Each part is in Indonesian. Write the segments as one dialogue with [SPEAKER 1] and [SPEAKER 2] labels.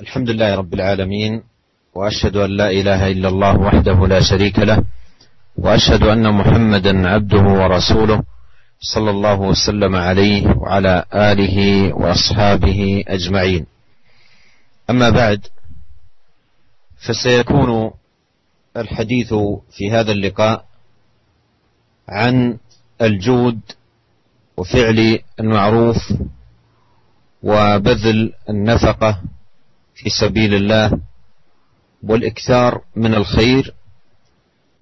[SPEAKER 1] الحمد لله رب العالمين وأشهد أن لا إله إلا الله وحده لا شريك له وأشهد أن محمدا عبده ورسوله صلى الله وسلم عليه وعلى آله وأصحابه أجمعين. أما بعد فسيكون الحديث في هذا اللقاء عن الجود وفعل المعروف وبذل النفقة في سبيل الله والإكثار من الخير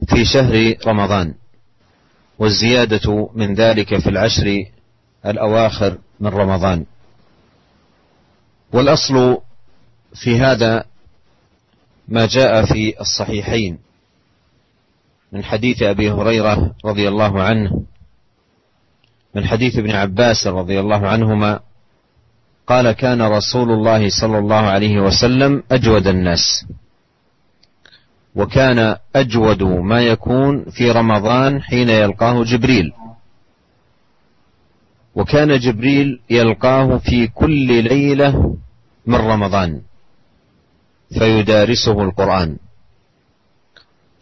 [SPEAKER 1] في شهر رمضان والزيادة من ذلك في العشر الأواخر من رمضان. والأصل في هذا ما جاء في الصحيحين من حديث أبي هريرة رضي الله عنه من حديث ابن عباس رضي الله عنهما قال كان رسول الله صلى الله عليه وسلم أجود الناس. وكان أجود ما يكون في رمضان حين يلقاه جبريل. وكان جبريل يلقاه في كل ليلة من رمضان. فيدارسه القرآن.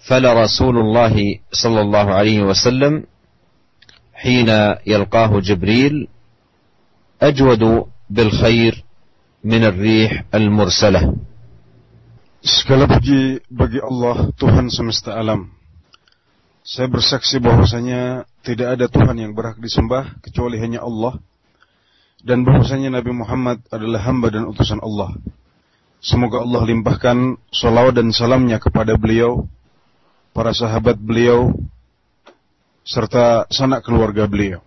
[SPEAKER 1] فلرسول الله صلى الله عليه وسلم حين يلقاه جبريل أجود بالخير من الريح المرسله
[SPEAKER 2] Segala puji bagi Allah Tuhan semesta alam. Saya bersaksi bahwasanya tidak ada Tuhan yang berhak disembah kecuali hanya Allah dan bahwasanya Nabi Muhammad adalah hamba dan utusan Allah. Semoga Allah limpahkan salawat dan salamnya kepada beliau, para sahabat beliau, serta sanak keluarga beliau.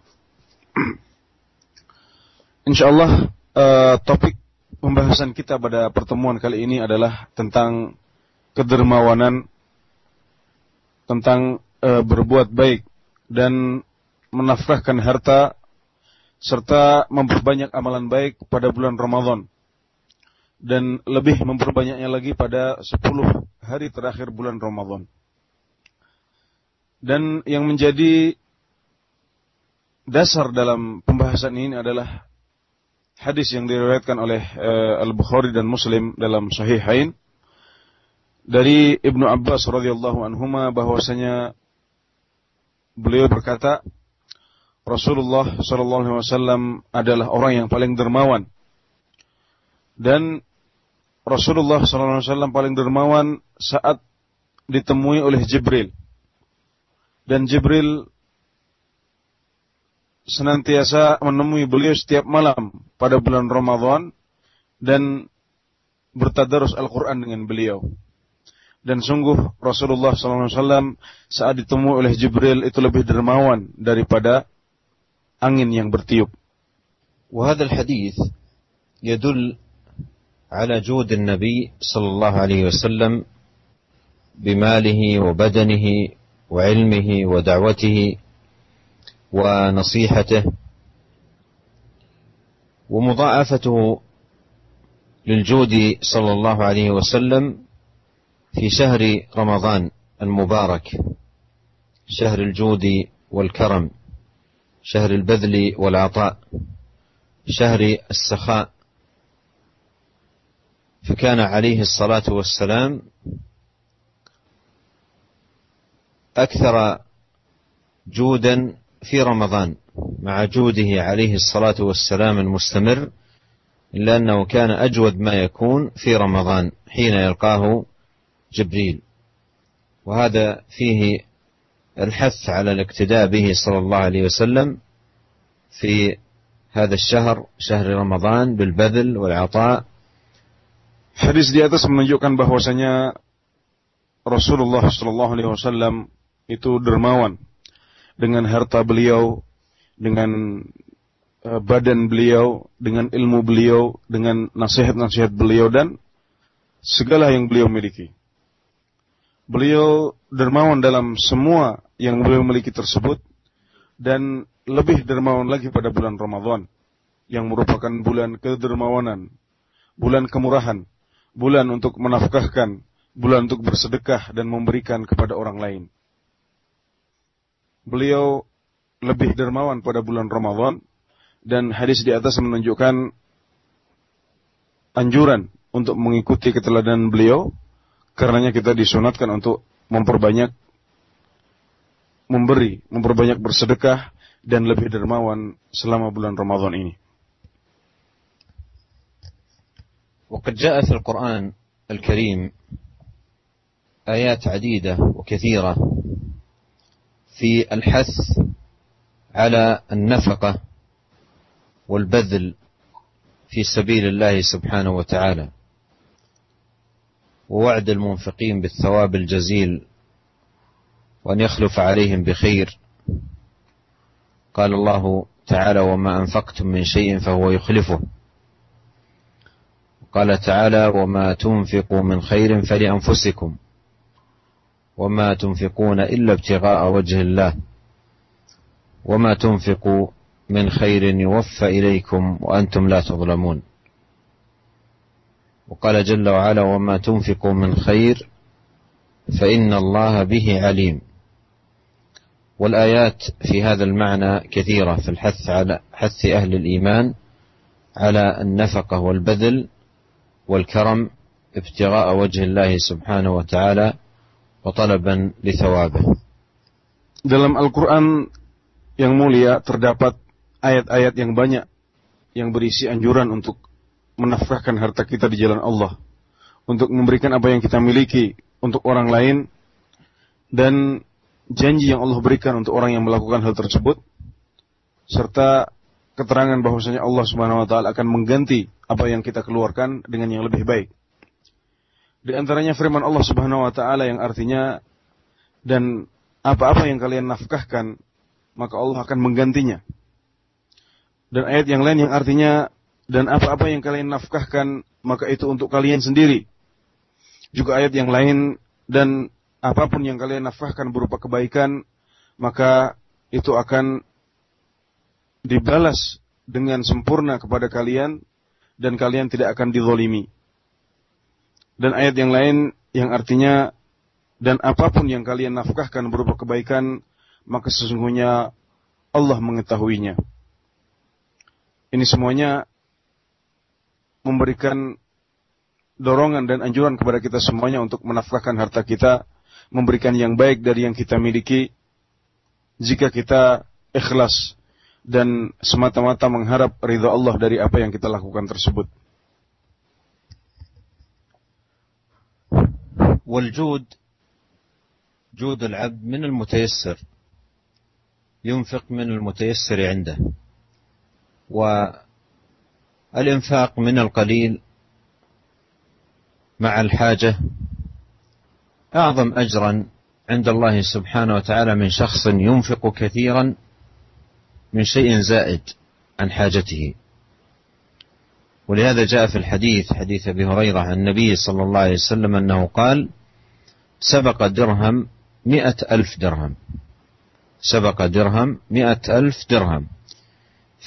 [SPEAKER 2] Insyaallah uh, topik pembahasan kita pada pertemuan kali ini adalah tentang kedermawanan, tentang uh, berbuat baik dan menafkahkan harta serta memperbanyak amalan baik pada bulan Ramadan dan lebih memperbanyaknya lagi pada 10 hari terakhir bulan Ramadan. Dan yang menjadi dasar dalam pembahasan ini adalah hadis yang diriwayatkan oleh uh, Al-Bukhari dan Muslim dalam Sahihain. Dari Ibnu Abbas radhiyallahu anhuma bahwasanya beliau berkata Rasulullah sallallahu alaihi wasallam adalah orang yang paling dermawan. Dan Rasulullah SAW paling dermawan saat ditemui oleh Jibril. Dan Jibril senantiasa menemui beliau setiap malam pada bulan Ramadan dan bertadarus Al-Quran dengan beliau. Dan sungguh Rasulullah SAW saat ditemui oleh Jibril itu lebih dermawan daripada angin yang bertiup.
[SPEAKER 1] وهذا الحديث يدل على جود النبي صلى الله عليه وسلم بماله وبدنه وعلمه ودعوته ونصيحته ومضاعفته للجود صلى الله عليه وسلم في شهر رمضان المبارك. شهر الجود والكرم شهر البذل والعطاء شهر السخاء. فكان عليه الصلاة والسلام أكثر جودا في رمضان. مع جوده عليه الصلاة والسلام المستمر إلا أنه كان أجود ما يكون في رمضان حين يلقاه جبريل. وهذا فيه الحث على الاقتداء به صلى الله عليه وسلم في هذا الشهر شهر رمضان بالبذل والعطاء.
[SPEAKER 2] Hadis di atas menunjukkan bahwasanya Rasulullah Shallallahu Alaihi Wasallam itu dermawan dengan harta beliau, dengan uh, badan beliau, dengan ilmu beliau, dengan nasihat-nasihat beliau dan segala yang beliau miliki. Beliau dermawan dalam semua yang beliau miliki tersebut dan lebih dermawan lagi pada bulan Ramadan yang merupakan bulan kedermawanan, bulan kemurahan, bulan untuk menafkahkan, bulan untuk bersedekah dan memberikan kepada orang lain. Beliau lebih dermawan pada bulan Ramadan dan hadis di atas menunjukkan anjuran untuk mengikuti keteladanan beliau. Karenanya kita disunatkan untuk memperbanyak memberi, memperbanyak bersedekah dan lebih dermawan selama bulan Ramadan ini.
[SPEAKER 1] وقد جاء في القرآن الكريم آيات عديدة وكثيرة في الحث على النفقة والبذل في سبيل الله سبحانه وتعالى. ووعد المنفقين بالثواب الجزيل وأن يخلف عليهم بخير. قال الله تعالى وما أنفقتم من شيء فهو يخلفه قال تعالى وما تنفقوا من خير فلأنفسكم وما تنفقون إلا ابتغاء وجه الله وما تنفقوا من خير يوفى إليكم وأنتم لا تظلمون. وقال جل وعلا وما تنفقوا من خير فإن الله به عليم. والآيات في هذا المعنى كثيرة في الحث على حث أهل الإيمان على النفقة والبذل والكرم ابتغاء وجه الله سبحانه وتعالى وطلبا لثوابه.
[SPEAKER 2] Dalam Al-Quran yang mulia terdapat ayat-ayat yang banyak yang berisi anjuran untuk menafkahkan harta kita di jalan Allah, untuk memberikan apa yang kita miliki untuk orang lain, dan janji yang Allah berikan untuk orang yang melakukan hal tersebut serta keterangan bahwasanya Allah Subhanahu wa taala akan mengganti apa yang kita keluarkan dengan yang lebih baik. Di antaranya firman Allah Subhanahu wa taala yang artinya dan apa-apa yang kalian nafkahkan maka Allah akan menggantinya. Dan ayat yang lain yang artinya dan apa-apa yang kalian nafkahkan maka itu untuk kalian sendiri. Juga ayat yang lain dan apa pun yang kalian nafkahkan berupa kebaikan, maka itu akan dibalas dengan sempurna kepada kalian dan kalian tidak akan dizolimi. Dan ayat yang lain yang artinya dan apa pun yang kalian nafkahkan berupa kebaikan, maka sesungguhnya Allah mengetahuinya. Ini semuanya memberikan dorongan dan anjuran kepada kita semuanya untuk menafkahkan harta kita memberikan yang baik dari yang kita miliki jika kita ikhlas dan semata-mata mengharap ridha Allah dari apa yang kita lakukan tersebut.
[SPEAKER 1] والجود جود العبد من المتيسر ينفق من المتيسر عنده. والإنفاق من القليل مع الحاجة أعظم أجرا عند الله سبحانه وتعالى من شخص ينفق كثيرا من شيء زائد عن حاجته. ولهذا جاء في الحديث حديث أبي هريرة عن النبي صلى الله عليه وسلم أنه قال سبق درهم مئة ألف درهم. سبق درهم مئة ألف درهم.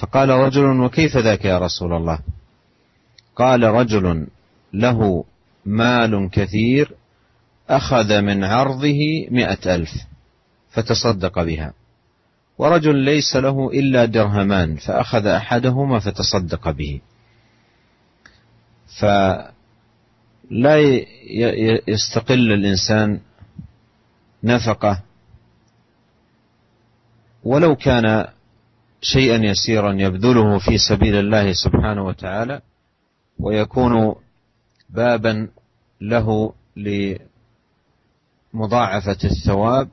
[SPEAKER 1] فقال رجل وكيف ذاك يا رسول الله؟ قال رجل له مال كثير أخذ من عرضه مئة ألف فتصدق بها. ورجل ليس له إلا درهمان فأخذ أحدهما فتصدق به. فلا يستقل الإنسان نفقة ولو كان شيئا يسيرا يبذله في سبيل الله سبحانه وتعالى ويكون بابا له مضاعفة الثواب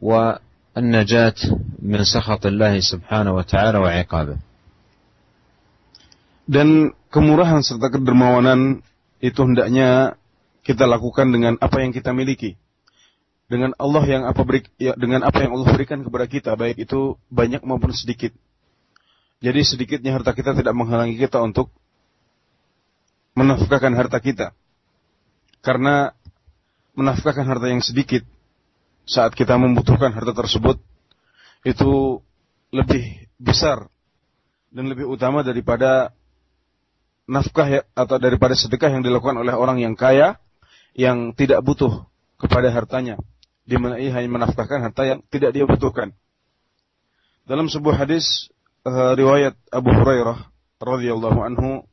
[SPEAKER 1] والنجاة من سخط الله سبحانه وتعالى وعقابه.
[SPEAKER 2] Dan kemurahan serta kedermawanan itu hendaknya kita lakukan dengan apa yang kita miliki. Dengan Allah yang apa beri, ya, dengan apa yang Allah berikan kepada kita baik itu banyak maupun sedikit. Jadi sedikitnya harta kita tidak menghalangi kita untuk menafkahkan harta kita. Karena menafkahkan harta yang sedikit saat kita membutuhkan harta tersebut itu lebih besar dan lebih utama daripada nafkah ya, atau daripada sedekah yang dilakukan oleh orang yang kaya yang tidak butuh kepada hartanya di mana ia hanya menafkahkan harta yang tidak dia butuhkan. Dalam sebuah hadis uh, riwayat Abu Hurairah radhiyallahu anhu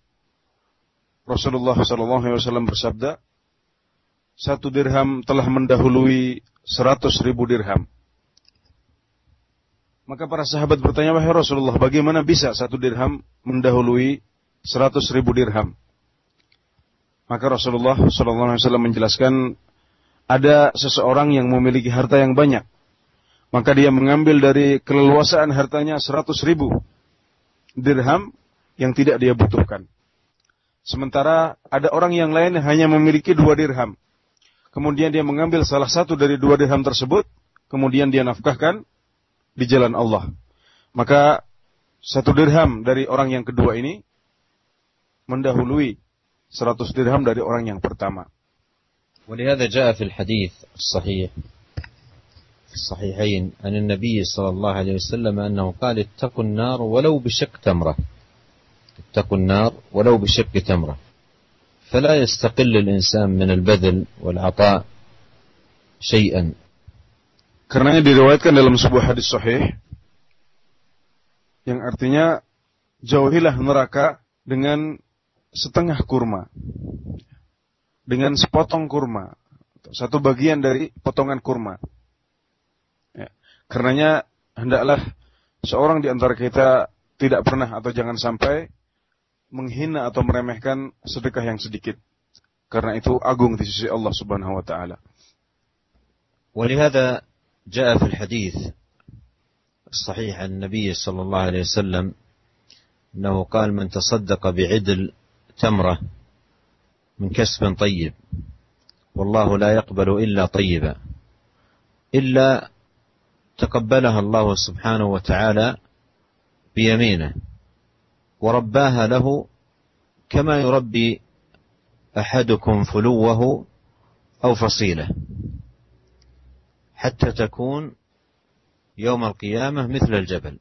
[SPEAKER 2] Rasulullah sallallahu alaihi wasallam bersabda, satu dirham telah mendahului seratus ribu dirham. Maka para sahabat bertanya, wahai Rasulullah, bagaimana bisa satu dirham mendahului seratus ribu dirham? Maka Rasulullah Sallallahu Alaihi Wasallam menjelaskan, ada seseorang yang memiliki harta yang banyak, maka dia mengambil dari keleluasaan hartanya seratus ribu dirham yang tidak dia butuhkan. Sementara ada orang yang lain hanya memiliki dua dirham. Kemudian dia mengambil salah satu dari dua dirham tersebut, kemudian dia nafkahkan di jalan Allah. Maka satu dirham dari orang yang kedua ini mendahului seratus dirham dari orang yang pertama.
[SPEAKER 1] ولهذا جاء في الحديث الصحيح في الصحيحين عن النبي صلى الله عليه وسلم أنه قال اتقوا النار ولو بشق تمرة. اتقوا النار ولو بشق تمرة. فلا يستقل الإنسان من البذل والعطاء شيئا.
[SPEAKER 2] Karena diriwayatkan dalam sebuah hadis sahih yang artinya jauhilah neraka dengan setengah kurma. Dengan sepotong kurma. Satu bagian dari potongan kurma. Ya. Karenanya hendaklah seorang di antara kita tidak pernah atau jangan sampai menghina atau meremehkan sedekah yang sedikit. Karena itu agung di sisi Allah Subhanahu wa taala.
[SPEAKER 1] ولهذا جاء في الحديث الصحيح عن النبي صلى الله عليه وسلم انه قال من تصدق بعدل تمره من كسب طيب. والله لا يقبل إلا طيبا. إلا تقبلها الله سبحانه وتعالى بيمينه. ورباها له كما يربي أحدكم فلوه أو فصيله. حتى تكون يوم القيامة مثل الجبل.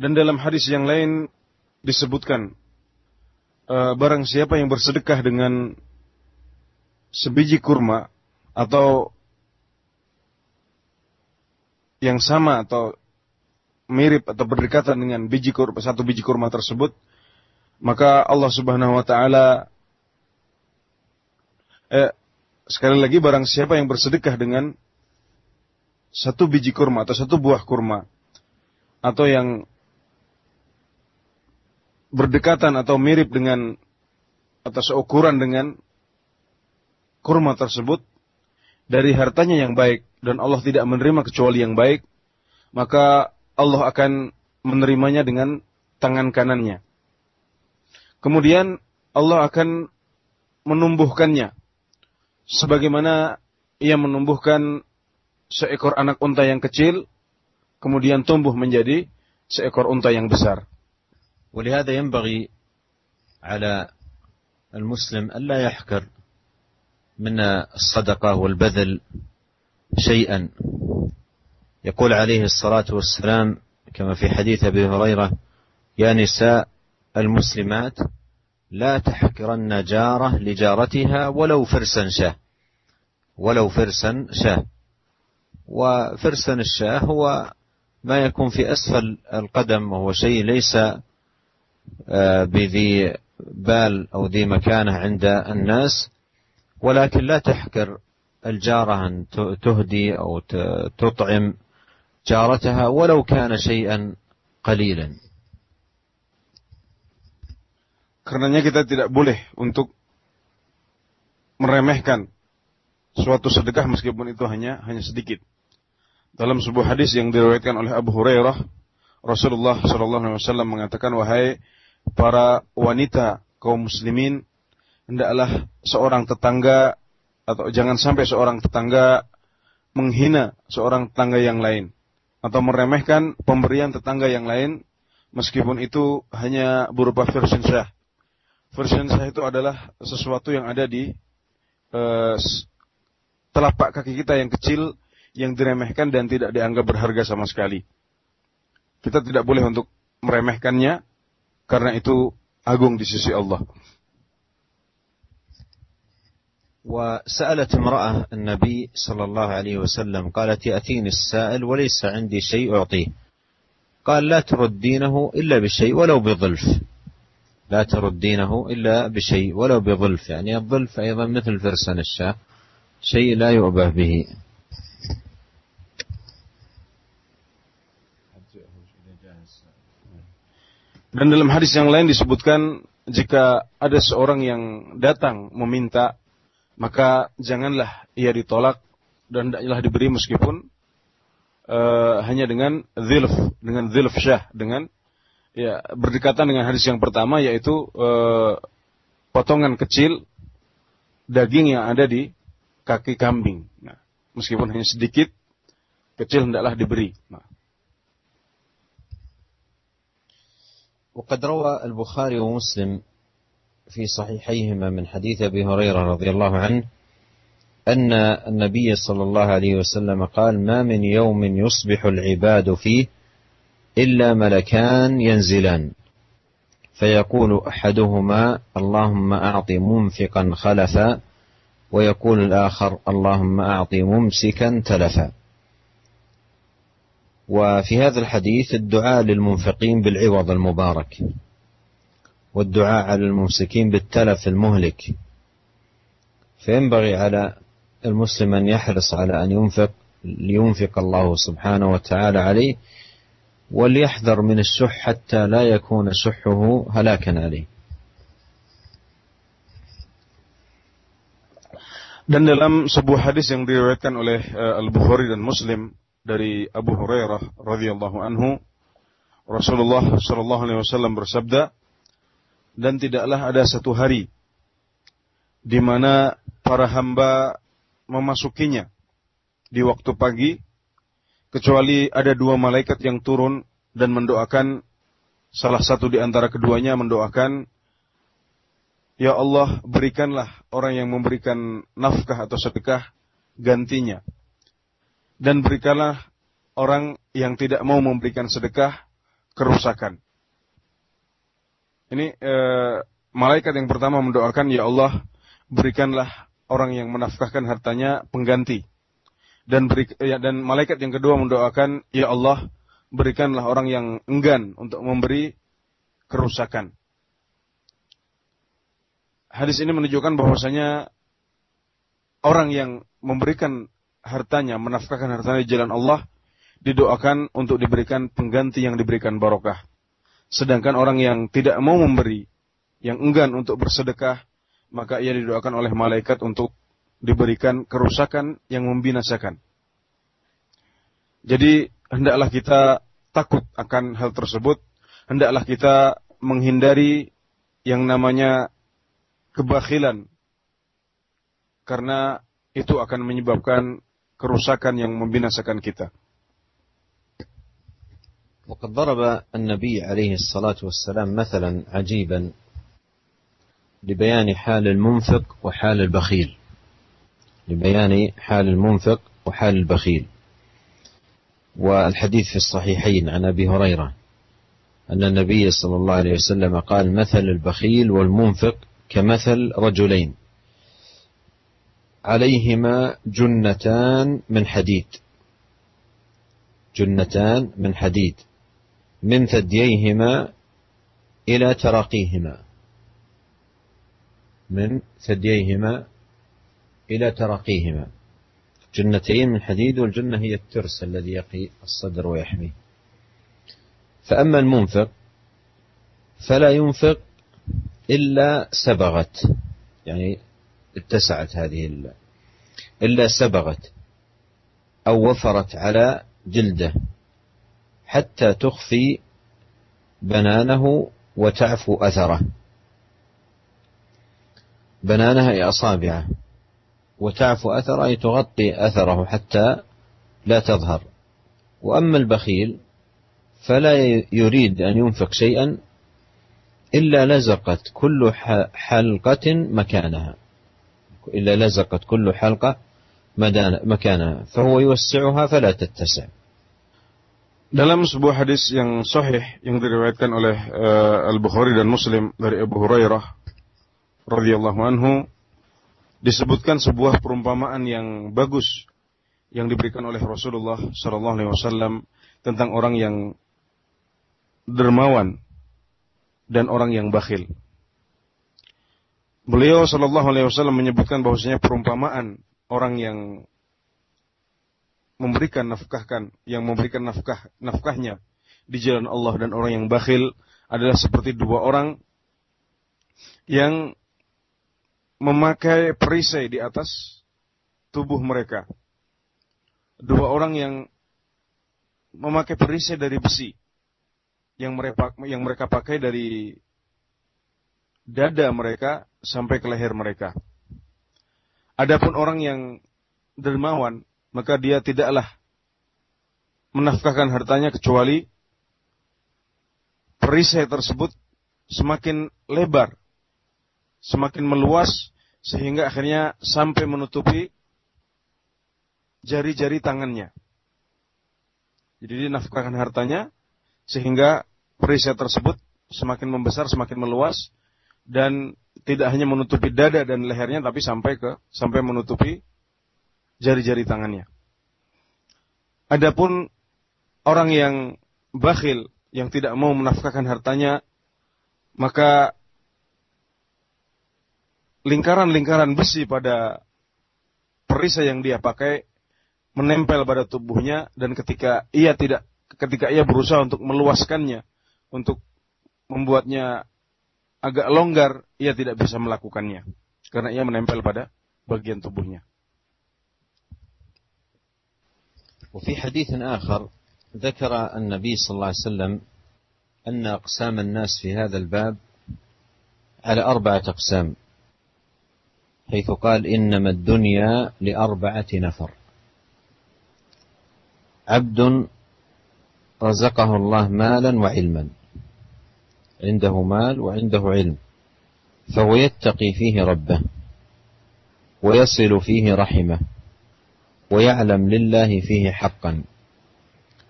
[SPEAKER 2] Dan dalam hadis yang lain disebutkan uh, barang siapa yang bersedekah dengan sebiji kurma atau yang sama atau mirip atau berdekatan dengan biji kurma, satu biji kurma tersebut, maka Allah Subhanahu wa taala eh, sekali lagi barang siapa yang bersedekah dengan satu biji kurma atau satu buah kurma atau yang berdekatan atau mirip dengan atau seukuran dengan kurma tersebut dari hartanya yang baik dan Allah tidak menerima kecuali yang baik maka Allah akan menerimanya dengan tangan kanannya kemudian Allah akan menumbuhkannya sebagaimana ia menumbuhkan seekor anak unta yang kecil kemudian tumbuh menjadi seekor unta yang besar.
[SPEAKER 1] ولهذا ينبغي على المسلم ألا يحكر من الصدقة والبذل شيئا. يقول عليه الصلاة والسلام كما في حديث أبي هريرة يا نساء المسلمات لا تحكرن جارة لجارتها ولو فرسا شاه. ولو فرسا شاه. وفرسا الشاه هو ما يكون في أسفل القدم وهو شيء ليس بذي بال أو ذي مكانة عند الناس ولكن لا تحكر الجارة أن تهدي أو تطعم جارتها ولو كان شيئا قليلا
[SPEAKER 2] Karenanya kita tidak boleh untuk meremehkan suatu sedekah meskipun itu hanya hanya sedikit. Dalam sebuah hadis yang diriwayatkan oleh Abu Hurairah, Rasulullah Shallallahu Alaihi Wasallam mengatakan, wahai para wanita kaum muslimin, hendaklah seorang tetangga atau jangan sampai seorang tetangga menghina seorang tetangga yang lain atau meremehkan pemberian tetangga yang lain meskipun itu hanya berupa versi syah versi sah itu adalah sesuatu yang ada di uh, telapak kaki kita yang kecil yang diremehkan dan tidak dianggap berharga sama sekali. Kita tidak boleh untuk meremehkannya karena itu agung di sisi Allah.
[SPEAKER 1] وسألت امرأة النبي صلى الله عليه وسلم قالت يأتيني السائل وليس عندي شيء أعطيه قال لا تردينه إلا بشيء ولو بظلف لا ترد دينه إلا بشيء ولو بظلف يعني الظلف أيضا مثل فرسان الشاه شيء لا يؤبه به
[SPEAKER 2] Dan dalam hadis yang lain disebutkan jika ada seorang yang datang meminta maka janganlah ia ditolak dan tidaklah diberi meskipun uh, hanya dengan zilf dengan zilf syah dengan ya berdekatan dengan hadis yang pertama yaitu uh, potongan kecil daging yang ada di kaki kambing. Nah, meskipun hanya sedikit kecil hendaklah diberi. Nah.
[SPEAKER 1] وقد روى البخاري ومسلم في صحيحيهما من حديث أبي هريرة رضي الله عنه أن النبي صلى الله عليه وسلم قال ما من يوم يصبح العباد فيه إلا ملكان ينزلان. فيقول أحدهما اللهم أعط منفقا خلفا. ويقول الآخر اللهم أعط ممسكا تلفا. وفي هذا الحديث الدعاء للمنفقين بالعوض المبارك والدعاء على الممسكين بالتلف المهلك. فينبغي على المسلم أن يحرص على أن ينفق لينفق الله سبحانه وتعالى عليه وليحذر من الشح حتى لا يكون شحه هلاكا عليه.
[SPEAKER 2] Dan dalam sebuah hadis yang diriwayatkan oleh uh, Al-Bukhari dan Muslim dari Abu Hurairah radhiyallahu anhu Rasulullah sallallahu alaihi wasallam bersabda dan tidaklah ada satu hari di mana para hamba memasukinya di waktu pagi kecuali ada dua malaikat yang turun dan mendoakan. Salah satu di antara keduanya mendoakan Ya Allah berikanlah orang yang memberikan nafkah atau sedekah gantinya dan berikanlah orang yang tidak mau memberikan sedekah kerusakan. Ini e, malaikat yang pertama mendoakan, ya Allah berikanlah orang yang menafkahkan hartanya pengganti. Dan beri, ya, dan malaikat yang kedua mendoakan, ya Allah berikanlah orang yang enggan untuk memberi kerusakan. Hadis ini menunjukkan bahwasanya orang yang memberikan hartanya, menafkahkan hartanya di jalan Allah, didoakan untuk diberikan pengganti yang diberikan barokah. Sedangkan orang yang tidak mau memberi, yang enggan untuk bersedekah, maka ia didoakan oleh malaikat untuk diberikan kerusakan yang membinasakan. Jadi hendaklah kita takut akan hal tersebut, hendaklah kita menghindari yang namanya kebakhilan karena itu akan menyebabkan kerusakan yang membinasakan kita.
[SPEAKER 1] وقد ضرب النبي عليه الصلاة والسلام مثلا عجيبا لبيان حال المنفق وحال البخيل. لبيان حال المنفق وحال البخيل. والحديث في الصحيحين عن أبي هريرة. أن النبي صلى الله عليه وسلم قال مثل البخيل والمنفق كمثل رجلين. عليهما جنتان من حديد. جنتان من حديد. من ثدييهما إلى تراقيهما. من ثدييهما إلى تراقيهما. جنتين من حديد والجنة هي الترس الذي يقي الصدر ويحميه. فأما المنفق فلا ينفق إلا سبغت. يعني اتسعت هذه إلا سبغت أو وفرت على جلده حتى تخفي بنانه وتعفو أثره. بنانها أي أصابعه وتعفو أثره أي تغطي أثره حتى لا تظهر. وأما البخيل فلا يريد أن ينفق شيئا إلا لزقت كل حلقة مكانها. إلا لزقت كل حلقة مكانها فهو يوسعها فلا تتسع
[SPEAKER 2] Dalam sebuah hadis yang sahih yang diriwayatkan oleh uh, Al-Bukhari dan Muslim dari Abu Hurairah radhiyallahu anhu disebutkan sebuah perumpamaan yang bagus yang diberikan oleh Rasulullah sallallahu alaihi wasallam tentang orang yang dermawan dan orang yang bakhil. beliau Shallallahu Alaihi Wasallam menyebutkan bahwasanya perumpamaan orang yang memberikan nafkahkan, yang memberikan nafkah nafkahnya di jalan Allah dan orang yang bakhil adalah seperti dua orang yang memakai perisai di atas tubuh mereka. Dua orang yang memakai perisai dari besi yang mereka yang mereka pakai dari dada mereka sampai ke leher mereka. Adapun orang yang dermawan, maka dia tidaklah menafkahkan hartanya kecuali perisai tersebut semakin lebar, semakin meluas sehingga akhirnya sampai menutupi jari-jari tangannya. Jadi dia nafkahkan hartanya sehingga perisai tersebut semakin membesar, semakin meluas dan tidak hanya menutupi dada dan lehernya tapi sampai ke sampai menutupi jari-jari tangannya. Adapun orang yang bakhil yang tidak mau menafkahkan hartanya maka lingkaran-lingkaran besi pada perisai yang dia pakai menempel pada tubuhnya dan ketika ia tidak ketika ia berusaha untuk meluaskannya untuk membuatnya agak longgar, ia tidak bisa melakukannya. Karena ia menempel pada bagian tubuhnya.
[SPEAKER 1] وفي حديث آخر ذكر النبي صلى الله عليه وسلم أن أقسام الناس في هذا الباب على أربعة أقسام حيث قال إنما الدنيا لأربعة نفر. عبد رزقه الله مالا وعلما. عنده مال وعنده علم فهو يتقي فيه ربه ويصل فيه رحمه ويعلم لله فيه حقا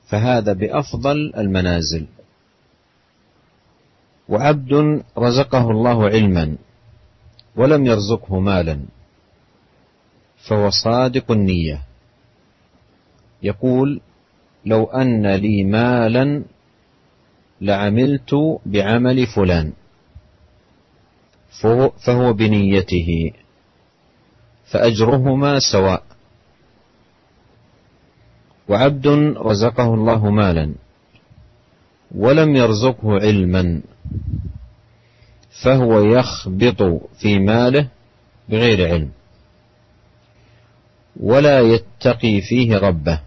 [SPEAKER 1] فهذا بأفضل المنازل. وعبد رزقه الله علما ولم يرزقه مالا فهو صادق النية. يقول لو أن لي مالا لعملت بعمل فلان. فهو بنيته. فأجرهما سواء. وعبد رزقه الله مالا. ولم يرزقه علما. فهو يخبط في ماله بغير علم. ولا يتقي فيه ربه.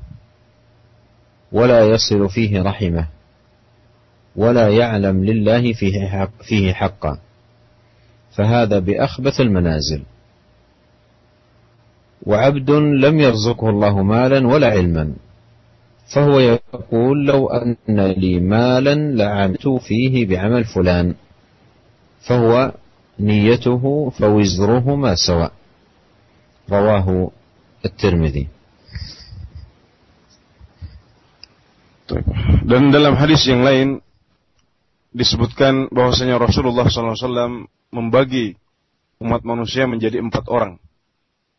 [SPEAKER 1] ولا يصل فيه رحمه. ولا يعلم لله فيه, حق فيه حقا. فهذا بأخبث المنازل. وعبد لم يرزقه الله مالا ولا علما. فهو يقول لو أن لي مالا لعملت فيه بعمل فلان. فهو نيته فوزرهما سواء رواه الترمذي.
[SPEAKER 2] Dan dalam hadis yang lain disebutkan bahwasanya Rasulullah SAW membagi umat manusia menjadi empat orang.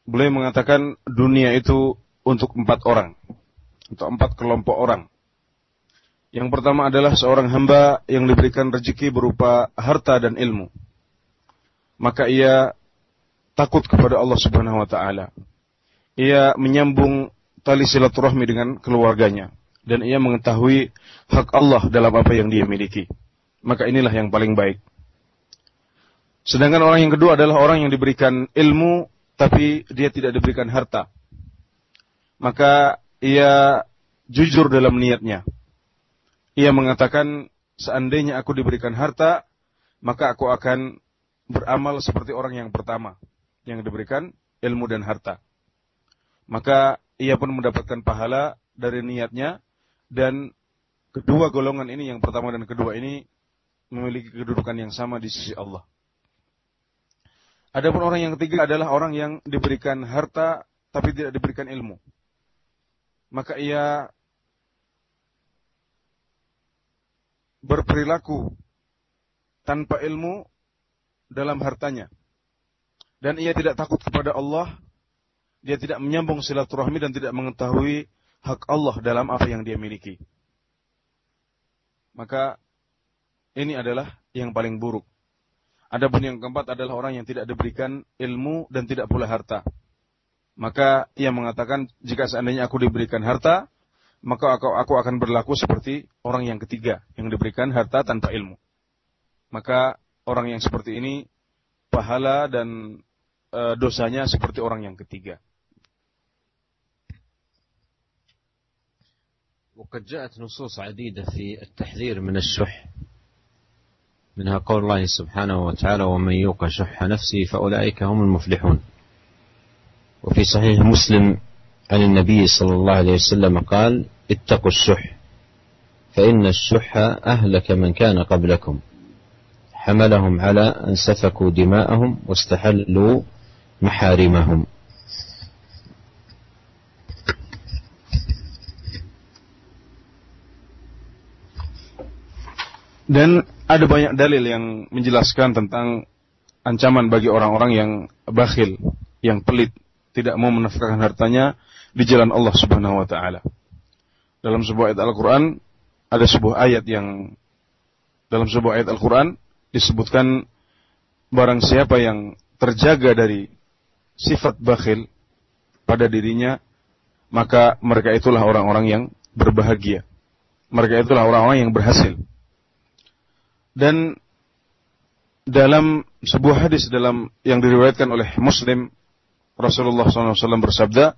[SPEAKER 2] Beliau mengatakan dunia itu untuk empat orang, untuk empat kelompok orang. Yang pertama adalah seorang hamba yang diberikan rezeki berupa harta dan ilmu. Maka ia takut kepada Allah Subhanahu wa taala. Ia menyambung tali silaturahmi dengan keluarganya dan ia mengetahui hak Allah dalam apa yang dia miliki maka inilah yang paling baik. Sedangkan orang yang kedua adalah orang yang diberikan ilmu tapi dia tidak diberikan harta. Maka ia jujur dalam niatnya. Ia mengatakan seandainya aku diberikan harta, maka aku akan beramal seperti orang yang pertama yang diberikan ilmu dan harta. Maka ia pun mendapatkan pahala dari niatnya dan kedua golongan ini yang pertama dan kedua ini memiliki kedudukan yang sama di sisi Allah. Adapun orang yang ketiga adalah orang yang diberikan harta tapi tidak diberikan ilmu. Maka ia berperilaku tanpa ilmu dalam hartanya. Dan ia tidak takut kepada Allah, dia tidak menyambung silaturahmi dan tidak mengetahui hak Allah dalam apa yang dia miliki. Maka ini adalah yang paling buruk. Adapun yang keempat adalah orang yang tidak diberikan ilmu dan tidak pula harta. Maka ia mengatakan jika seandainya aku diberikan harta, maka aku, aku akan berlaku seperti orang yang ketiga yang diberikan harta tanpa ilmu. Maka orang yang seperti ini pahala dan e, dosanya seperti orang yang ketiga.
[SPEAKER 1] وقد جاءت نصوص عديدة في التحذير من الشح منها قول الله سبحانه وتعالى ومن يوق شح نفسه فأولئك هم المفلحون. وفي صحيح مسلم عن النبي صلى الله عليه وسلم قال اتقوا الشح فإن الشح أهلك من كان قبلكم. حملهم على أن سفكوا دماءهم واستحلوا محارمهم.
[SPEAKER 2] Dan ada banyak dalil yang menjelaskan tentang ancaman bagi orang-orang yang bakhil, yang pelit, tidak mau menafkahkan hartanya di jalan Allah Subhanahu wa taala. Dalam sebuah ayat Al-Qur'an ada sebuah ayat yang dalam sebuah ayat Al-Qur'an disebutkan barang siapa yang terjaga dari sifat bakhil pada dirinya maka mereka itulah orang-orang yang berbahagia. Mereka itulah orang-orang yang berhasil. Dan dalam sebuah hadis dalam yang diriwayatkan oleh Muslim Rasulullah SAW bersabda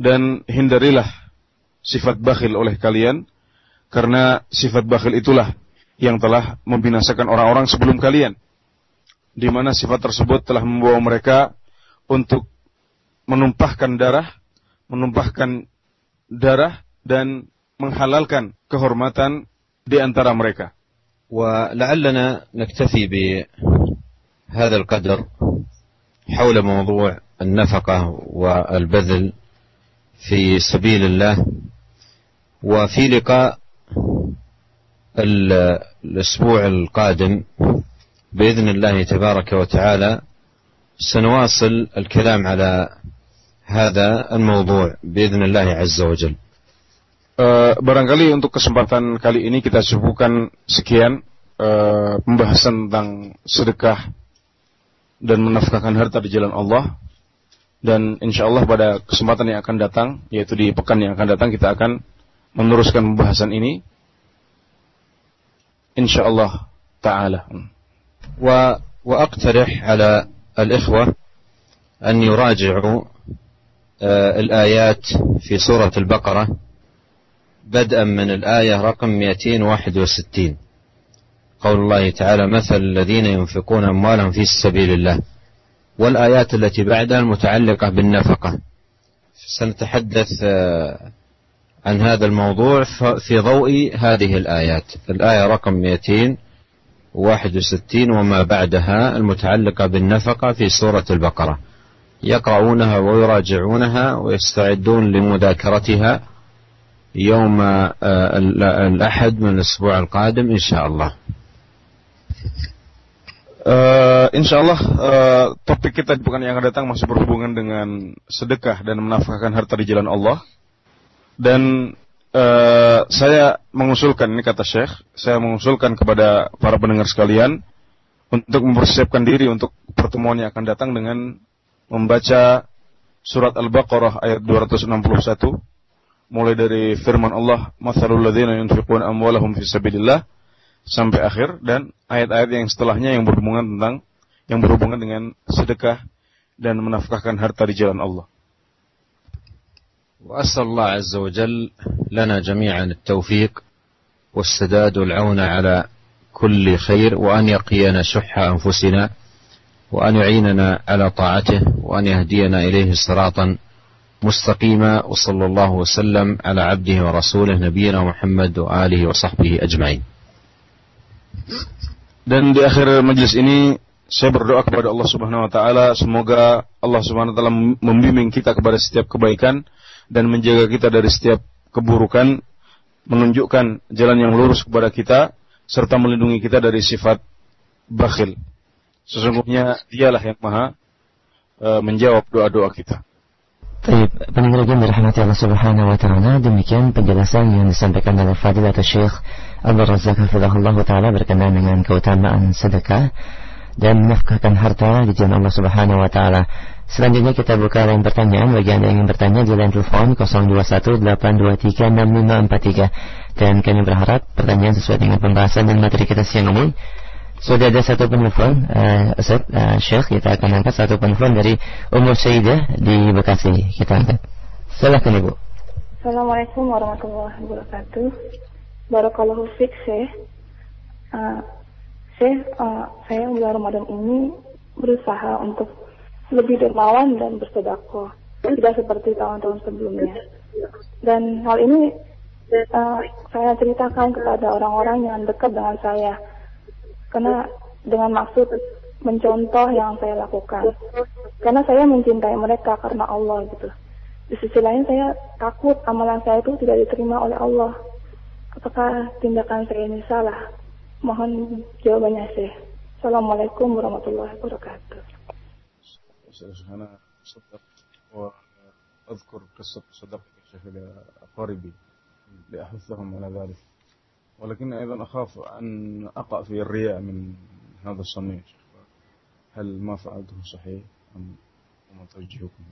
[SPEAKER 2] dan hindarilah sifat bakhil oleh kalian karena sifat bakhil itulah yang telah membinasakan orang-orang sebelum kalian di mana sifat tersebut telah membawa mereka untuk menumpahkan darah, menumpahkan darah dan menghalalkan kehormatan di antara mereka.
[SPEAKER 1] ولعلنا نكتفي بهذا القدر حول موضوع النفقة والبذل في سبيل الله وفي لقاء الأسبوع القادم بإذن الله تبارك وتعالى سنواصل الكلام على هذا الموضوع بإذن الله عز وجل.
[SPEAKER 2] Uh, barangkali untuk kesempatan kali ini kita cukupkan sekian uh, pembahasan tentang sedekah dan menafkahkan harta di jalan Allah. Dan insya Allah pada kesempatan yang akan datang, yaitu di pekan yang akan datang, kita akan meneruskan pembahasan ini. Insya Allah Ta'ala.
[SPEAKER 1] Wa وأقترح على الإخوة أن يراجعوا الآيات في سورة البقرة بدءا من الآية رقم 261 قول الله تعالى مثل الذين ينفقون أموالهم في سبيل الله والآيات التي بعدها المتعلقة بالنفقة. سنتحدث عن هذا الموضوع في ضوء هذه الآيات. الآية رقم 261 وما بعدها المتعلقة بالنفقة في سورة البقرة. يقرؤونها ويراجعونها ويستعدون لمذاكرتها. يوم الأحد من الأسبوع القادم إن شاء الله
[SPEAKER 2] Uh, insya Allah uh, topik kita di pekan yang akan datang masih berhubungan dengan sedekah dan menafkahkan harta di jalan Allah. Dan uh, saya mengusulkan ini kata Syekh, saya mengusulkan kepada para pendengar sekalian untuk mempersiapkan diri untuk pertemuan yang akan datang dengan membaca surat Al-Baqarah ayat 261 mulai dari firman Allah mathalul ladzina yunfiquna amwalahum fi sabilillah sampai akhir dan ayat-ayat yang setelahnya yang berhubungan tentang yang berhubungan dengan sedekah dan menafkahkan harta di jalan Allah.
[SPEAKER 1] وأسأل الله عز وجل لنا جميعا التوفيق والسداد والعون على كل خير وأن يقينا شح أنفسنا وأن يعيننا على طاعته وأن يهدينا إليه صراطا مستقيما وصلى الله وسلم على عبده ورسوله نبينا محمد وآله وصحبه أجمعين
[SPEAKER 2] Dan di akhir majelis ini saya berdoa kepada Allah Subhanahu wa taala semoga Allah Subhanahu wa taala membimbing kita kepada setiap kebaikan dan menjaga kita dari setiap keburukan, menunjukkan jalan yang lurus kepada kita serta melindungi kita dari sifat bakhil. Sesungguhnya dialah yang maha uh, menjawab doa-doa kita.
[SPEAKER 3] Baik, pendengar yang dirahmati Allah Subhanahu wa taala, demikian penjelasan yang disampaikan oleh Fadilatul Syekh Abdul Razak Hafizahullah taala berkenaan dengan keutamaan sedekah dan menafkahkan harta di jalan Allah Subhanahu wa taala. Selanjutnya kita buka lain pertanyaan bagi Anda yang ingin bertanya di line telepon 0218236543 dan kami berharap pertanyaan sesuai dengan pembahasan dan materi kita siang ini. Sudah ada satu penelpon, uh, Ustaz, uh, Syekh, kita akan angkat satu penelpon dari Umur Syaidah di Bekasi. Kita angkat. Silahkan Ibu.
[SPEAKER 4] Assalamualaikum warahmatullahi wabarakatuh. Barakallahu fiqh, Syekh. Uh, Syekh, uh, saya bulan Ramadan ini berusaha untuk lebih dermawan dan bersedekah tidak seperti tahun-tahun sebelumnya dan hal ini uh, saya ceritakan kepada orang-orang yang dekat dengan saya karena dengan maksud mencontoh yang saya lakukan karena saya mencintai mereka karena Allah gitu di sisi lain saya takut amalan saya itu tidak diterima oleh Allah apakah tindakan saya ini salah mohon jawabannya sih Assalamualaikum warahmatullahi wabarakatuh
[SPEAKER 2] أنا صدق وأذكر قصة صدق شيخ أقاربي لأحثهم على ذلك ولكن أيضا أخاف أن أقع في الرياء من هذا الصنيع هل ما فعلته صحيح أم ما توجهكم؟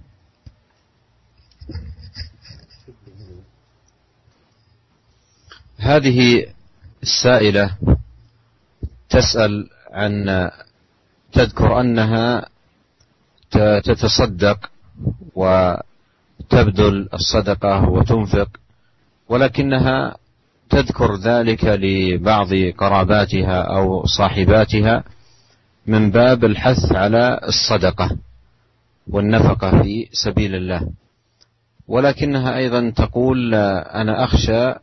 [SPEAKER 1] هذه السائلة تسأل عن تذكر أنها تتصدق وتبذل الصدقة وتنفق ولكنها تذكر ذلك لبعض قراباتها أو صاحباتها من باب الحث على الصدقة والنفقة في سبيل الله. ولكنها أيضا تقول أنا أخشى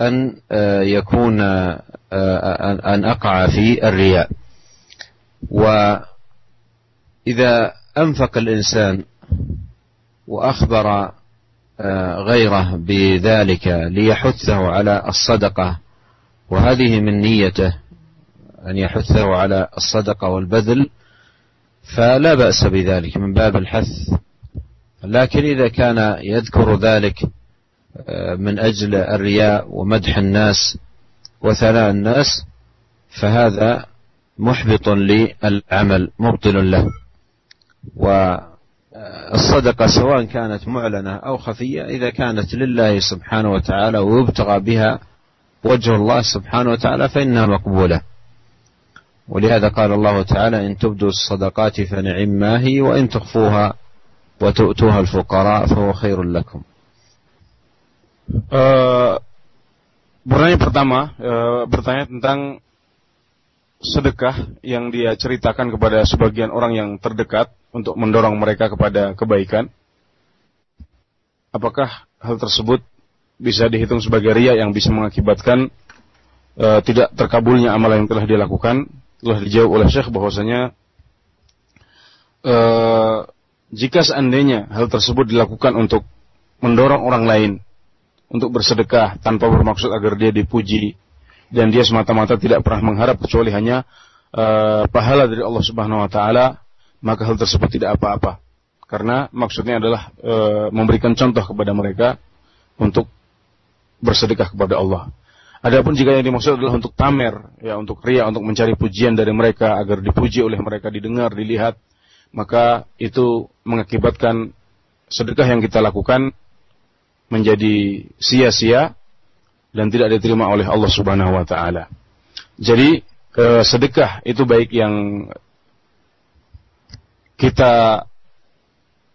[SPEAKER 1] أن آه، يكون آه، أن أقع في الرياء. وإذا أنفق الإنسان وأخبر غيره بذلك ليحثه على الصدقة. وهذه من نيته أن يحثه على الصدقة والبذل فلا بأس بذلك من باب الحث. لكن إذا كان يذكر ذلك آه، من أجل الرياء ومدح الناس وثناء الناس فهذا محبط للعمل مبطل له. والصدقة سواء كانت معلنة أو خفية إذا كانت لله سبحانه وتعالى ويبتغى بها وجه الله سبحانه وتعالى فإنها مقبولة. ولهذا قال الله تعالى إن تبدوا الصدقات فنعم ما هي وإن تخفوها وتؤتوها الفقراء فهو خير لكم.
[SPEAKER 2] uh, Pertanyaan pertama uh, bertanya tentang sedekah yang dia ceritakan kepada sebagian orang yang terdekat. Untuk mendorong mereka kepada kebaikan? Apakah hal tersebut bisa dihitung sebagai ria yang bisa mengakibatkan e, tidak terkabulnya amalan yang telah dilakukan? Telah dijawab oleh Syekh bahwasanya e, jika seandainya hal tersebut dilakukan untuk mendorong orang lain untuk bersedekah tanpa bermaksud agar dia dipuji dan dia semata-mata tidak pernah mengharap kecuali hanya uh, pahala dari Allah Subhanahu wa taala, maka hal tersebut tidak apa-apa. Karena maksudnya adalah uh, memberikan contoh kepada mereka untuk bersedekah kepada Allah. Adapun jika yang dimaksud adalah untuk tamer, ya untuk ria, untuk mencari pujian dari mereka agar dipuji oleh mereka, didengar, dilihat, maka itu mengakibatkan sedekah yang kita lakukan menjadi sia-sia dan tidak diterima oleh Allah Subhanahu wa taala. Jadi eh, sedekah itu baik yang kita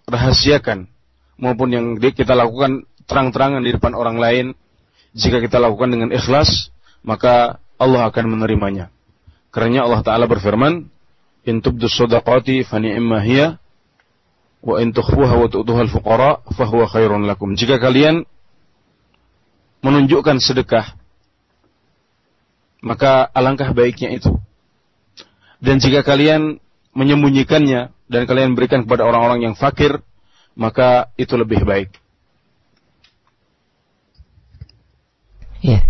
[SPEAKER 2] rahasiakan maupun yang kita lakukan terang-terangan di depan orang lain jika kita lakukan dengan ikhlas maka Allah akan menerimanya. Karena Allah taala berfirman, "In tubdu shadaqati fa hiya wa in tukhfuha wa tu'tuha al-fuqara fa huwa khairun lakum." Jika kalian menunjukkan sedekah, maka alangkah baiknya itu. Dan jika kalian menyembunyikannya dan kalian berikan kepada orang-orang yang fakir, maka itu lebih baik.
[SPEAKER 3] Ya,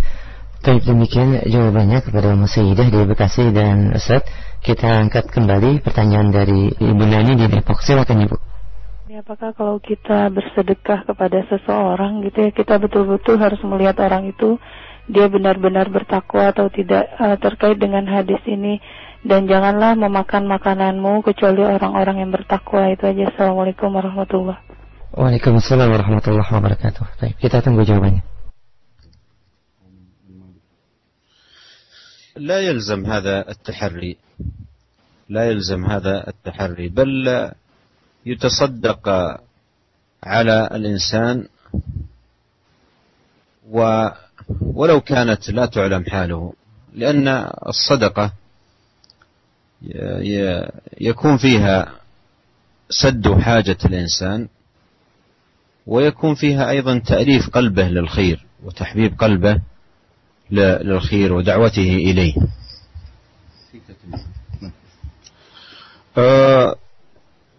[SPEAKER 3] baik demikian jawabannya kepada Mas Sayyidah di Bekasi dan Ustaz. Kita angkat kembali pertanyaan dari Ibu Nani di Depok. Silakan Ibu.
[SPEAKER 4] Ya, apakah kalau kita bersedekah kepada seseorang gitu ya, kita betul-betul harus melihat orang itu dia benar-benar bertakwa atau tidak uh, terkait dengan hadis ini dan janganlah memakan makananmu kecuali orang-orang yang bertakwa itu aja. Assalamualaikum warahmatullahi
[SPEAKER 3] Waalaikumsalam warahmatullahi wabarakatuh. Baik, kita tunggu jawabannya.
[SPEAKER 1] لا يلزم هذا التحري لا يلزم هذا التحري بل يتصدق على الإنسان و ولو كانت لا تعلم حاله لأن الصدقة يكون فيها سد حاجة الإنسان ويكون فيها أيضا تأليف قلبه للخير وتحبيب قلبه للخير ودعوته إليه
[SPEAKER 2] uh,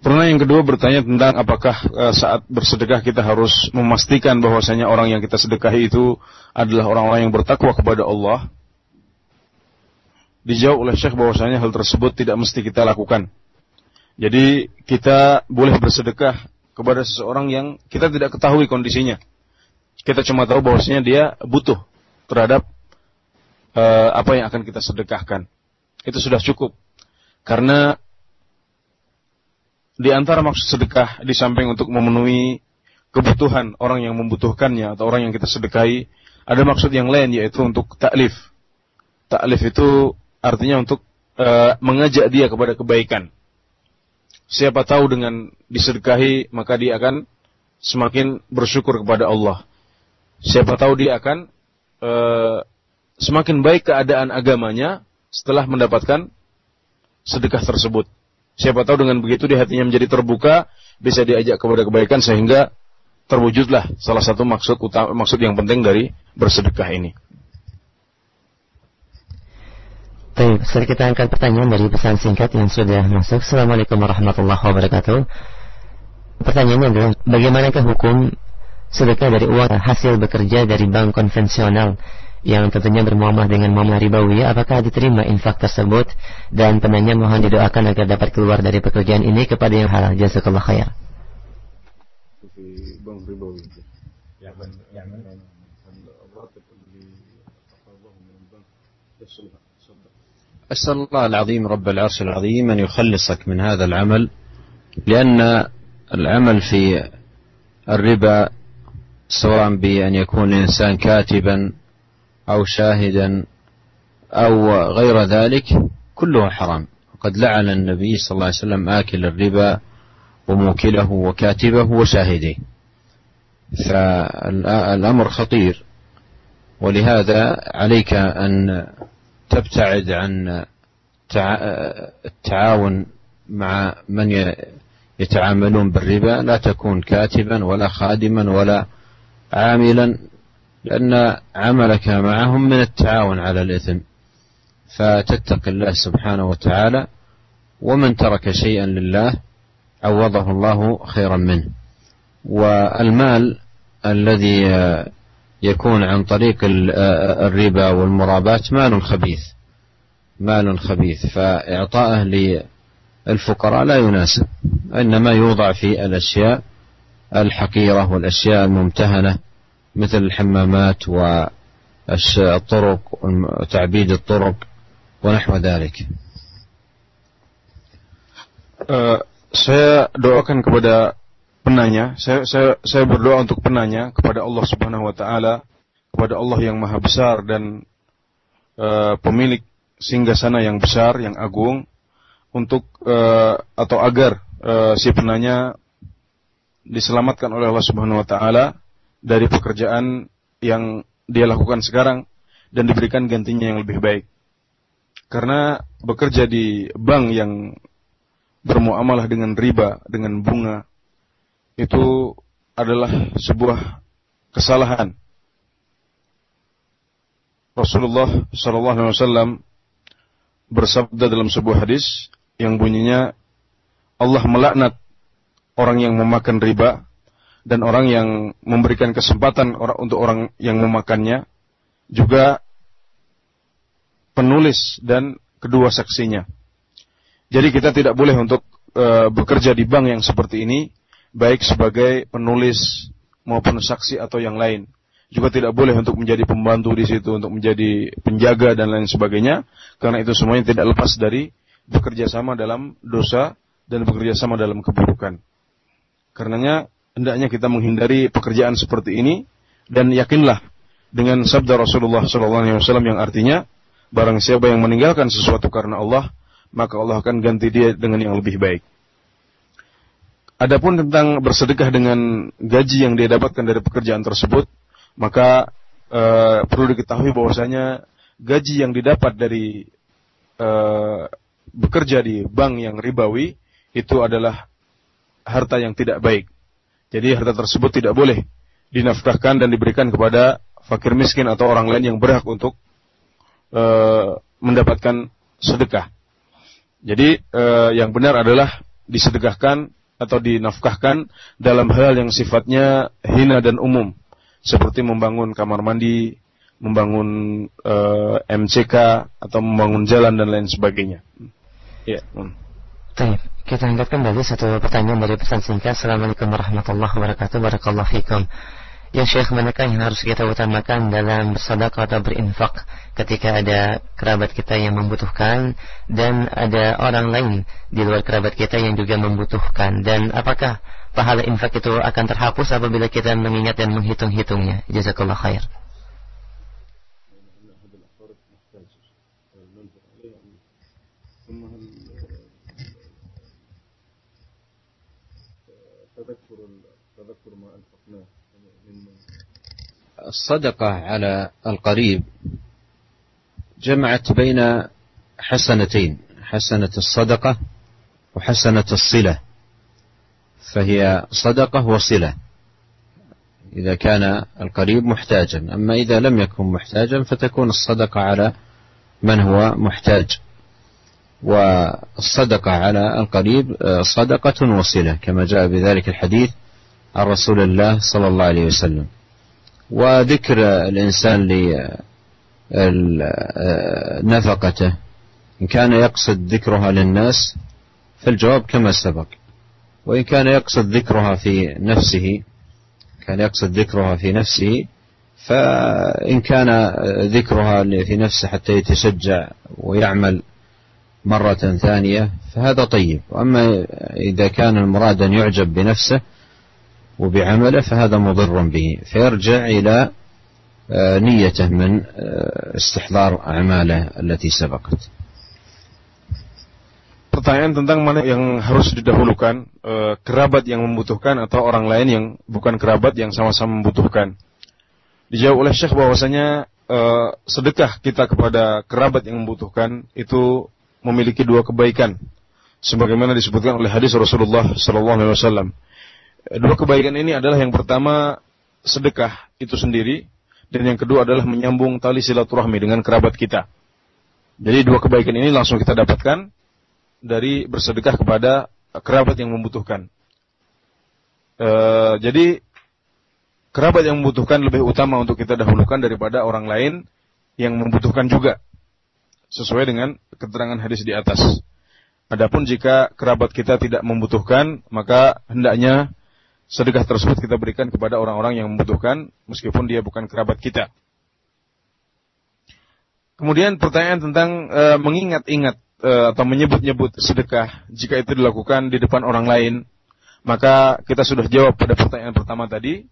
[SPEAKER 2] Pernah yang kedua bertanya tentang apakah uh, saat bersedekah kita harus memastikan bahwasanya orang yang kita sedekahi itu adalah orang-orang yang bertakwa kepada Allah Dijawab oleh Syekh bahwasanya hal tersebut tidak mesti kita lakukan. Jadi kita boleh bersedekah kepada seseorang yang kita tidak ketahui kondisinya. Kita cuma tahu bahwasanya dia butuh terhadap uh, apa yang akan kita sedekahkan. Itu sudah cukup. Karena di antara maksud sedekah di samping untuk memenuhi kebutuhan orang yang membutuhkannya atau orang yang kita sedekahi, ada maksud yang lain yaitu untuk taklif. Taklif itu artinya untuk uh, mengajak dia kepada kebaikan. Siapa tahu dengan disedekahi maka dia akan semakin bersyukur kepada Allah. Siapa tahu dia akan uh, semakin baik keadaan agamanya setelah mendapatkan sedekah tersebut. Siapa tahu dengan begitu di hatinya menjadi terbuka, bisa diajak kepada kebaikan sehingga terwujudlah salah satu maksud utama, maksud yang penting dari bersedekah ini.
[SPEAKER 3] Baik, sekarang kita angkat pertanyaan dari pesan singkat yang sudah masuk. Assalamualaikum warahmatullahi wabarakatuh. Pertanyaannya adalah, bagaimanakah hukum sedekah dari uang hasil bekerja dari bank konvensional yang tentunya bermuamalah dengan muamalah ribawi, apakah diterima infak tersebut? Dan penanya mohon didoakan agar dapat keluar dari pekerjaan ini kepada yang halal. Jazakallah khair. Bank ribawi.
[SPEAKER 1] أسأل الله العظيم رب العرش العظيم أن يخلصك من هذا العمل لأن العمل في الربا سواء بأن يكون الإنسان كاتبا أو شاهدا أو غير ذلك كله حرام. وقد لعن النبي صلى الله عليه وسلم آكل الربا وموكله وكاتبه وشاهديه فالأمر خطير. ولهذا عليك أن تبتعد عن التعاون مع من يتعاملون بالربا لا تكون كاتبا ولا خادما ولا عاملا لأن عملك معهم من التعاون على الإثم. فتتق الله سبحانه وتعالى ومن ترك شيئا لله عوضه الله خيرا منه. والمال الذي يكون عن طريق الربا والمرابات مال خبيث. مال خبيث. فإعطائه للفقراء لا يناسب. إنما يوضع في الأشياء الحقيرة والأشياء الممتهنة مثل الحمامات والطرق وتعبيد الطرق ونحو ذلك.
[SPEAKER 2] uh, saya doakan kepada penanya, saya, saya, saya berdoa untuk penanya kepada Allah Subhanahu wa taala, kepada Allah yang Maha Besar dan uh, pemilik singgasana yang besar, yang agung untuk uh, atau agar uh, si penanya diselamatkan oleh Allah Subhanahu wa taala dari pekerjaan yang dia lakukan sekarang dan diberikan gantinya yang lebih baik. Karena bekerja di bank yang bermuamalah dengan riba, dengan bunga, itu adalah sebuah kesalahan. Rasulullah Shallallahu Alaihi Wasallam bersabda dalam sebuah hadis yang bunyinya Allah melaknat orang yang memakan riba dan orang yang memberikan kesempatan untuk orang yang memakannya juga penulis dan kedua saksinya. Jadi kita tidak boleh untuk e, bekerja di bank yang seperti ini baik sebagai penulis maupun saksi atau yang lain. juga tidak boleh untuk menjadi pembantu di situ, untuk menjadi penjaga dan lain sebagainya, karena itu semuanya tidak lepas dari bekerja sama dalam dosa dan bekerja sama dalam keburukan. Karenanya hendaknya kita menghindari pekerjaan seperti ini dan yakinlah dengan sabda Rasulullah SAW yang artinya barang siapa yang meninggalkan sesuatu karena Allah maka Allah akan ganti dia dengan yang lebih baik. Adapun tentang bersedekah dengan gaji yang dia dapatkan dari pekerjaan tersebut, maka e, perlu diketahui bahwasanya gaji yang didapat dari e, bekerja di bank yang ribawi itu adalah harta yang tidak baik. Jadi harta tersebut tidak boleh dinafkahkan dan diberikan kepada fakir miskin atau orang lain yang berhak untuk e, mendapatkan sedekah. Jadi e, yang benar adalah disedekahkan atau dinafkahkan dalam hal yang sifatnya hina dan umum seperti membangun kamar mandi, membangun e, eh, MCK atau membangun jalan dan lain sebagainya.
[SPEAKER 3] Ya. Hmm. Kita angkat kembali satu pertanyaan dari pesan singkat. Assalamualaikum warahmatullahi wabarakatuh. Barakallahu fikum. Ya Syekh, manakah yang harus kita utamakan dalam bersedekah atau berinfak ketika ada kerabat kita yang membutuhkan dan ada orang lain di luar kerabat kita yang juga membutuhkan dan apakah pahala infak itu akan terhapus apabila kita mengingat dan menghitung-hitungnya. Jazakallah khair.
[SPEAKER 1] الصدقة على القريب جمعت بين حسنتين حسنة الصدقة وحسنة الصلة. فهي صدقة وصلة. إذا كان القريب محتاجا. أما إذا لم يكن محتاجا فتكون الصدقة على من هو محتاج. والصدقة على القريب صدقة وصلة كما جاء بذلك الحديث عن رسول الله صلى الله عليه وسلم. وذكر الإنسان لنفقته إن كان يقصد ذكرها للناس فالجواب كما سبق. وإن كان يقصد ذكرها في نفسه كان يقصد ذكرها في نفسه فإن كان ذكرها في نفسه حتى يتشجع ويعمل مرة ثانية فهذا طيب. وأما إذا كان المراد أن يعجب بنفسه وبعمله فهذا مضر به. فيرجع إلى نيته من استحضار أعماله التي سبقت
[SPEAKER 2] Pertanyaan tentang mana yang harus didahulukan, e, kerabat yang membutuhkan atau orang lain yang bukan kerabat yang sama-sama membutuhkan. Dijawab oleh Syekh bahwasanya e, sedekah kita kepada kerabat yang membutuhkan itu memiliki dua kebaikan, sebagaimana disebutkan oleh hadis Rasulullah Sallallahu Alaihi Wasallam. Dua kebaikan ini adalah yang pertama sedekah itu sendiri dan yang kedua adalah menyambung tali silaturahmi dengan kerabat kita. Jadi dua kebaikan ini langsung kita dapatkan dari bersedekah kepada kerabat yang membutuhkan. E, jadi kerabat yang membutuhkan lebih utama untuk kita dahulukan daripada orang lain yang membutuhkan juga sesuai dengan keterangan hadis di atas. Adapun jika kerabat kita tidak membutuhkan, maka hendaknya sedekah tersebut kita berikan kepada orang-orang yang membutuhkan meskipun dia bukan kerabat kita. Kemudian pertanyaan tentang e, mengingat-ingat e, atau menyebut-nyebut sedekah jika itu dilakukan di depan orang lain, maka kita sudah jawab pada pertanyaan pertama tadi,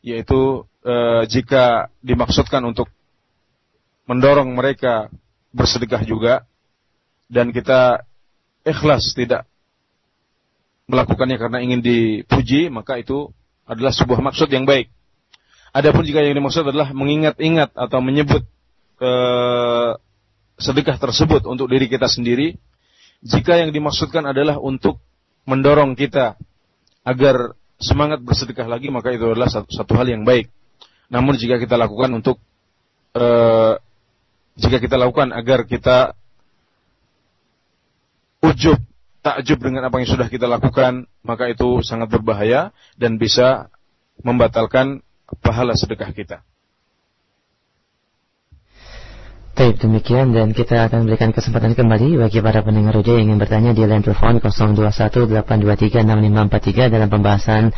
[SPEAKER 2] yaitu e, jika dimaksudkan untuk mendorong mereka bersedekah juga dan kita ikhlas tidak melakukannya karena ingin dipuji, maka itu adalah sebuah maksud yang baik. Adapun jika yang dimaksud adalah mengingat-ingat atau menyebut e, sedekah tersebut untuk diri kita sendiri, jika yang dimaksudkan adalah untuk mendorong kita agar semangat bersedekah lagi, maka itu adalah satu, satu hal yang baik. Namun jika kita lakukan untuk e, jika kita lakukan agar kita ujub takjub dengan apa yang sudah kita lakukan, maka itu sangat berbahaya dan bisa membatalkan pahala sedekah kita.
[SPEAKER 3] Baik, demikian dan kita akan berikan kesempatan kembali bagi para pendengar roja yang ingin bertanya di line telepon 0218236543 dalam pembahasan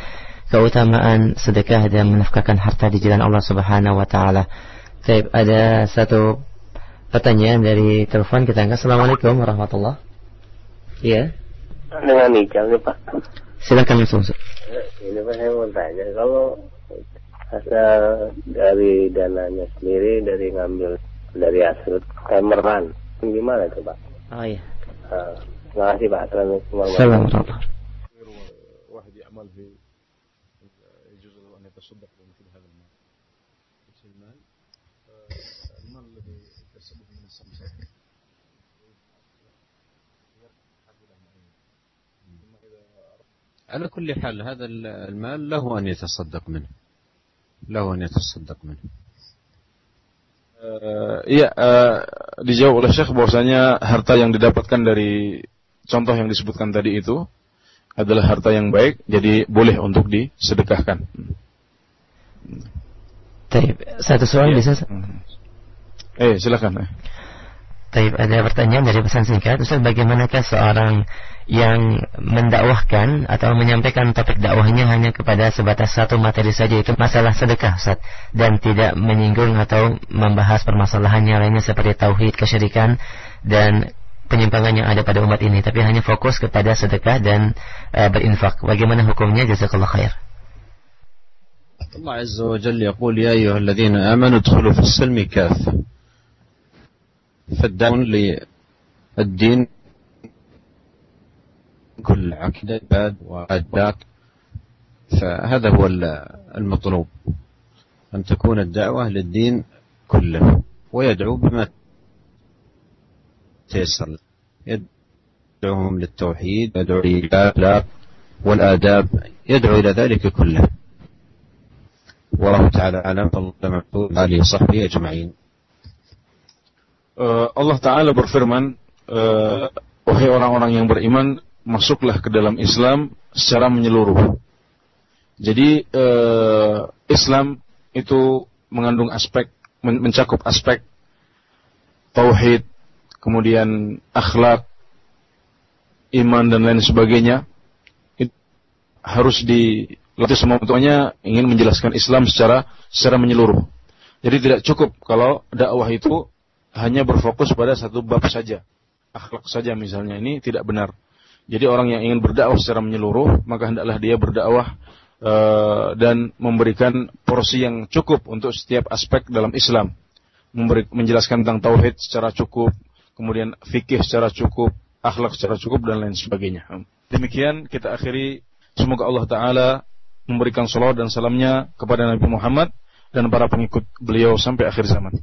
[SPEAKER 3] keutamaan sedekah dan menafkahkan harta di jalan Allah Subhanahu wa taala. Baik, ada satu pertanyaan dari telepon kita angkat. Assalamualaikum warahmatullahi Iya.
[SPEAKER 5] Dengan Ical nih Pak.
[SPEAKER 3] Silakan langsung.
[SPEAKER 5] Ini Pak saya mau tanya kalau asal dari dananya sendiri dari ngambil dari hasil kemeran gimana itu Pak?
[SPEAKER 3] Oh iya.
[SPEAKER 5] Uh, terima kasih Pak. Assalamualaikum
[SPEAKER 3] warahmatullahi wabarakatuh.
[SPEAKER 1] على كل حال هذا المال له أن يتصدق منه له أن يتصدق منه
[SPEAKER 2] Uh, iya, uh, dijawab oleh Syekh bahwasanya harta yang didapatkan dari contoh yang disebutkan tadi itu adalah harta yang baik, jadi boleh untuk disedekahkan.
[SPEAKER 3] Taib, satu soal ya. bisa?
[SPEAKER 2] Eh, silakan.
[SPEAKER 3] Taib, ada pertanyaan dari pesan singkat. Ustaz, bagaimanakah seorang yang mendakwahkan atau menyampaikan topik dakwahnya hanya kepada sebatas satu materi saja itu masalah sedekah Ustaz dan tidak menyinggung atau membahas permasalahannya lainnya seperti tauhid, kesyirikan dan penyimpangan yang ada pada umat ini tapi hanya fokus kepada sedekah dan uh, berinfak. Bagaimana hukumnya? Jazakallah khair.
[SPEAKER 1] Allah Azza wa Jalla يقول يا أيها الذين آمنوا ادخلوا في السلم كافة فالدعوة للدين كل عقيدة وأداك فهذا هو المطلوب أن تكون الدعوة للدين كله ويدعو بما تيسر. يدعوهم للتوحيد يدعو إلى والآداب يدعو إلى ذلك كله. والله تعالى أعلم الله آله وصحبه أجمعين.
[SPEAKER 2] Uh, Allah Ta'ala berfirman uh, Wahai orang-orang yang beriman masuklah ke dalam Islam secara menyeluruh. Jadi eh, Islam itu mengandung aspek mencakup aspek tauhid, kemudian akhlak, iman dan lain sebagainya. Itu harus dilatih semua tentunya ingin menjelaskan Islam secara secara menyeluruh. Jadi tidak cukup kalau dakwah itu hanya berfokus pada satu bab saja. Akhlak saja misalnya ini tidak benar. Jadi orang yang ingin berdakwah secara menyeluruh, maka hendaklah dia berdakwah uh, dan memberikan porsi yang cukup untuk setiap aspek dalam Islam. Memberi, menjelaskan tentang tauhid secara cukup, kemudian fikih secara cukup, akhlak secara cukup dan lain sebagainya. Demikian kita akhiri semoga Allah taala memberikan salawat dan salamnya kepada Nabi Muhammad dan para pengikut beliau sampai akhir zaman.